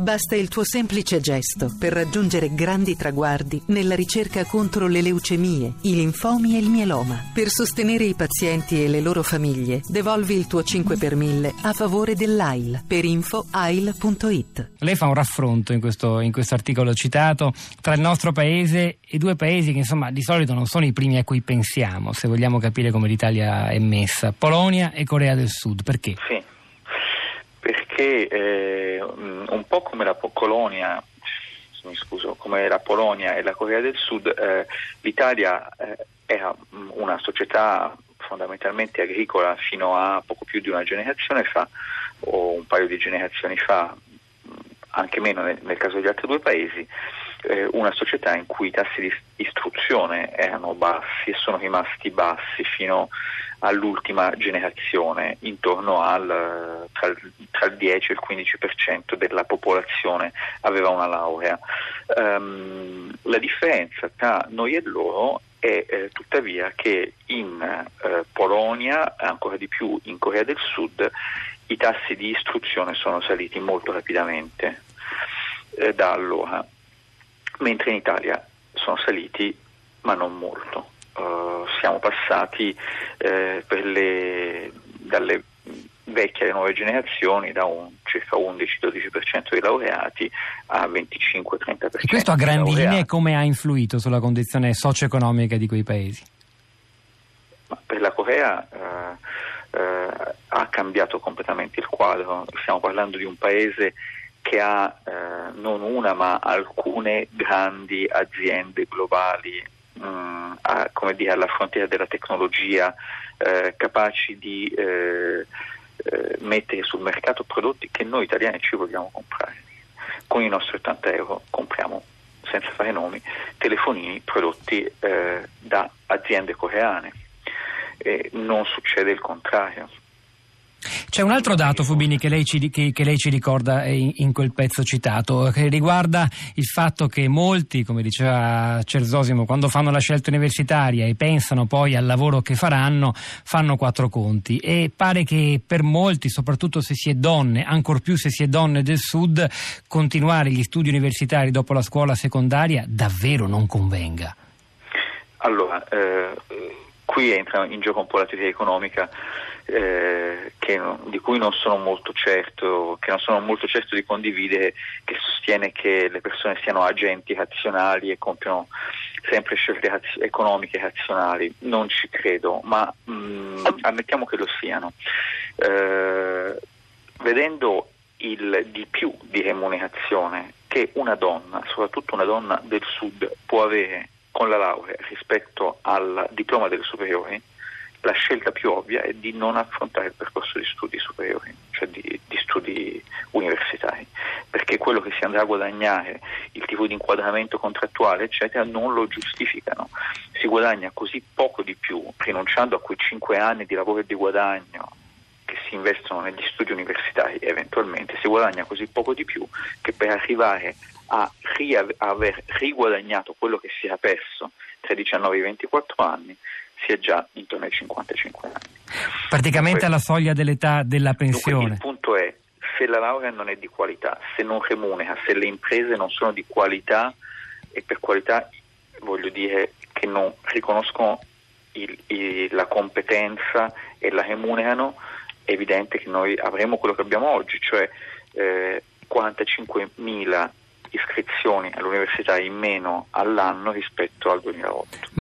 Basta il tuo semplice gesto per raggiungere grandi traguardi nella ricerca contro le leucemie, i linfomi e il mieloma. Per sostenere i pazienti e le loro famiglie, devolvi il tuo 5 per 1000 a favore dell'AIL per info ail.it. Lei fa un raffronto in questo, in questo articolo citato tra il nostro paese e due paesi che insomma di solito non sono i primi a cui pensiamo, se vogliamo capire come l'Italia è messa, Polonia e Corea del Sud. Perché? Sì, perché eh, un po' come la colonia mi scuso, come la Polonia e la Corea del Sud, eh, l'Italia eh, era una società fondamentalmente agricola fino a poco più di una generazione fa o un paio di generazioni fa, anche meno nel, nel caso degli altri due paesi, eh, una società in cui i tassi di istruzione erano bassi e sono rimasti bassi fino all'ultima generazione, intorno al tra, tra il 10 e il 15% della popolazione aveva una laurea. Um, la differenza tra noi e loro è eh, tuttavia che in eh, Polonia, ancora di più in Corea del Sud, i tassi di istruzione sono saliti molto rapidamente eh, da allora, mentre in Italia sono saliti ma non molto. Siamo passati eh, le, dalle vecchie alle nuove generazioni da un circa 11-12% dei laureati a 25-30%. E questo a grandi linee come ha influito sulla condizione socio-economica di quei paesi? Ma per la Corea eh, eh, ha cambiato completamente il quadro, stiamo parlando di un paese che ha eh, non una ma alcune grandi aziende globali a, dire, alla frontiera della tecnologia eh, capaci di eh, eh, mettere sul mercato prodotti che noi italiani ci vogliamo comprare. Con i nostri 80 euro compriamo, senza fare nomi, telefonini prodotti eh, da aziende coreane. E non succede il contrario. C'è un altro dato, Fubini, che lei ci, che, che lei ci ricorda in, in, quel pezzo citato, che riguarda il fatto che molti, come diceva Cersosimo, quando fanno la scelta universitaria e pensano poi al lavoro che faranno, fanno quattro conti. E pare che per molti, soprattutto se si è donne, ancor più se si è donne del Sud, continuare gli studi universitari dopo la scuola secondaria davvero non convenga. Allora, eh, qui entra in gioco un po' la teoria economica eh, che, di cui non sono molto certo, che non sono molto certo di condividere, che sostiene che le persone siano agenti razionali e compiono sempre scelte raz- economiche razionali. Non ci credo, ma mh, mm, ammettiamo che lo siano. Eh, vedendo il di più di remunerazione che una donna, soprattutto una donna del sud, può avere con la laurea rispetto al diploma delle superiori, la scelta più ovvia è di non affrontare il percorso di studi superiori, cioè di, di, studi universitari, perché quello che si andrà a guadagnare, il tipo di inquadramento contrattuale, eccetera, non lo giustificano. Si guadagna così poco di più, rinunciando a quei cinque anni di lavoro e di guadagno che si investono negli studi universitari eventualmente, si guadagna così poco di più che per arrivare a, ri- aver riguadagnato quello che si era perso tra i 19 e i 24 anni si è già intorno ai 55 anni. Praticamente alla soglia dell'età della pensione. Dunque, il punto è, se la laurea non è di qualità, se non remunera, se le imprese non sono di qualità, e per qualità voglio dire che non riconoscono il, il, la competenza e la remunerano, è evidente che noi avremo quello che abbiamo oggi, cioè eh, 45.000 iscrizioni all'università in meno all'anno rispetto al 2008.